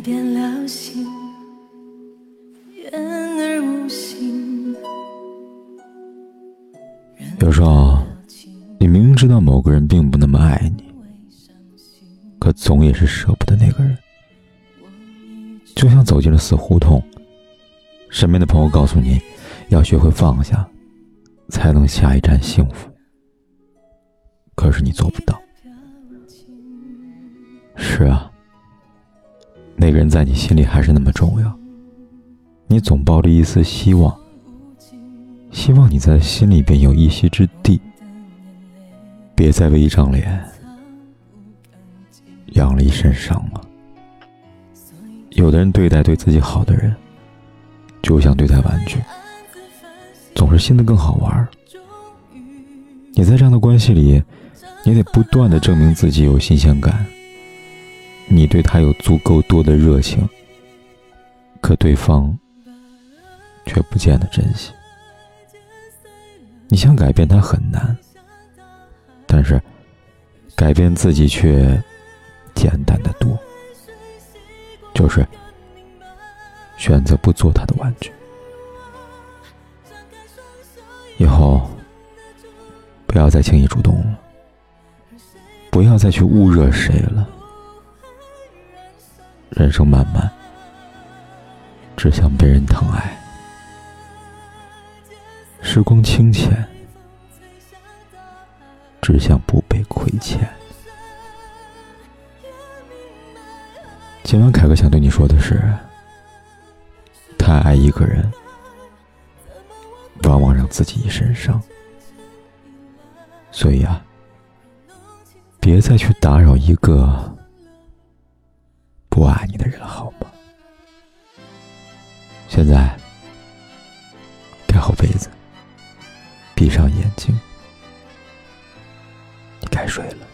人变了心，言而无信。有时候，你明明知道某个人并不那么爱你，可总也是舍不得那个人。就像走进了死胡同，身边的朋友告诉你，要学会放下，才能下一站幸福。可是你做不到。那个人在你心里还是那么重要，你总抱着一丝希望，希望你在心里边有一席之地。别再为一张脸养了一身伤了。有的人对待对自己好的人，就像对待玩具，总是新的更好玩。你在这样的关系里，你得不断的证明自己有新鲜感。你对他有足够多的热情，可对方却不见得珍惜。你想改变他很难，但是改变自己却简单的多。就是选择不做他的玩具。以后不要再轻易主动了，不要再去捂热谁了。人生漫漫，只想被人疼爱；时光清浅，只想不被亏欠。今晚凯哥想对你说的是：太爱一个人，往往让自己一身伤。所以啊，别再去打扰一个。不爱你的人好吗？现在盖好被子，闭上眼睛，你该睡了。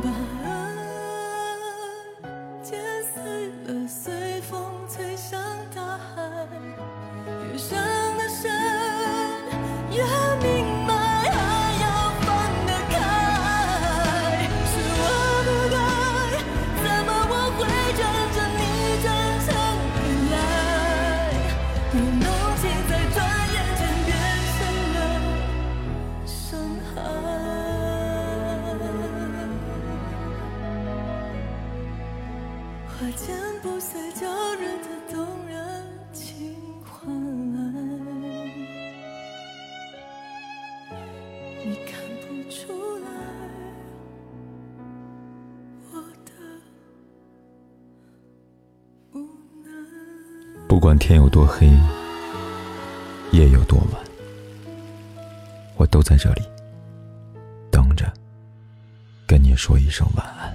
白。花间不碎，娇人的动人情怀，你看不出来我的无奈。管天有多黑，夜有多晚，我都在这里等着，跟你说一声晚安。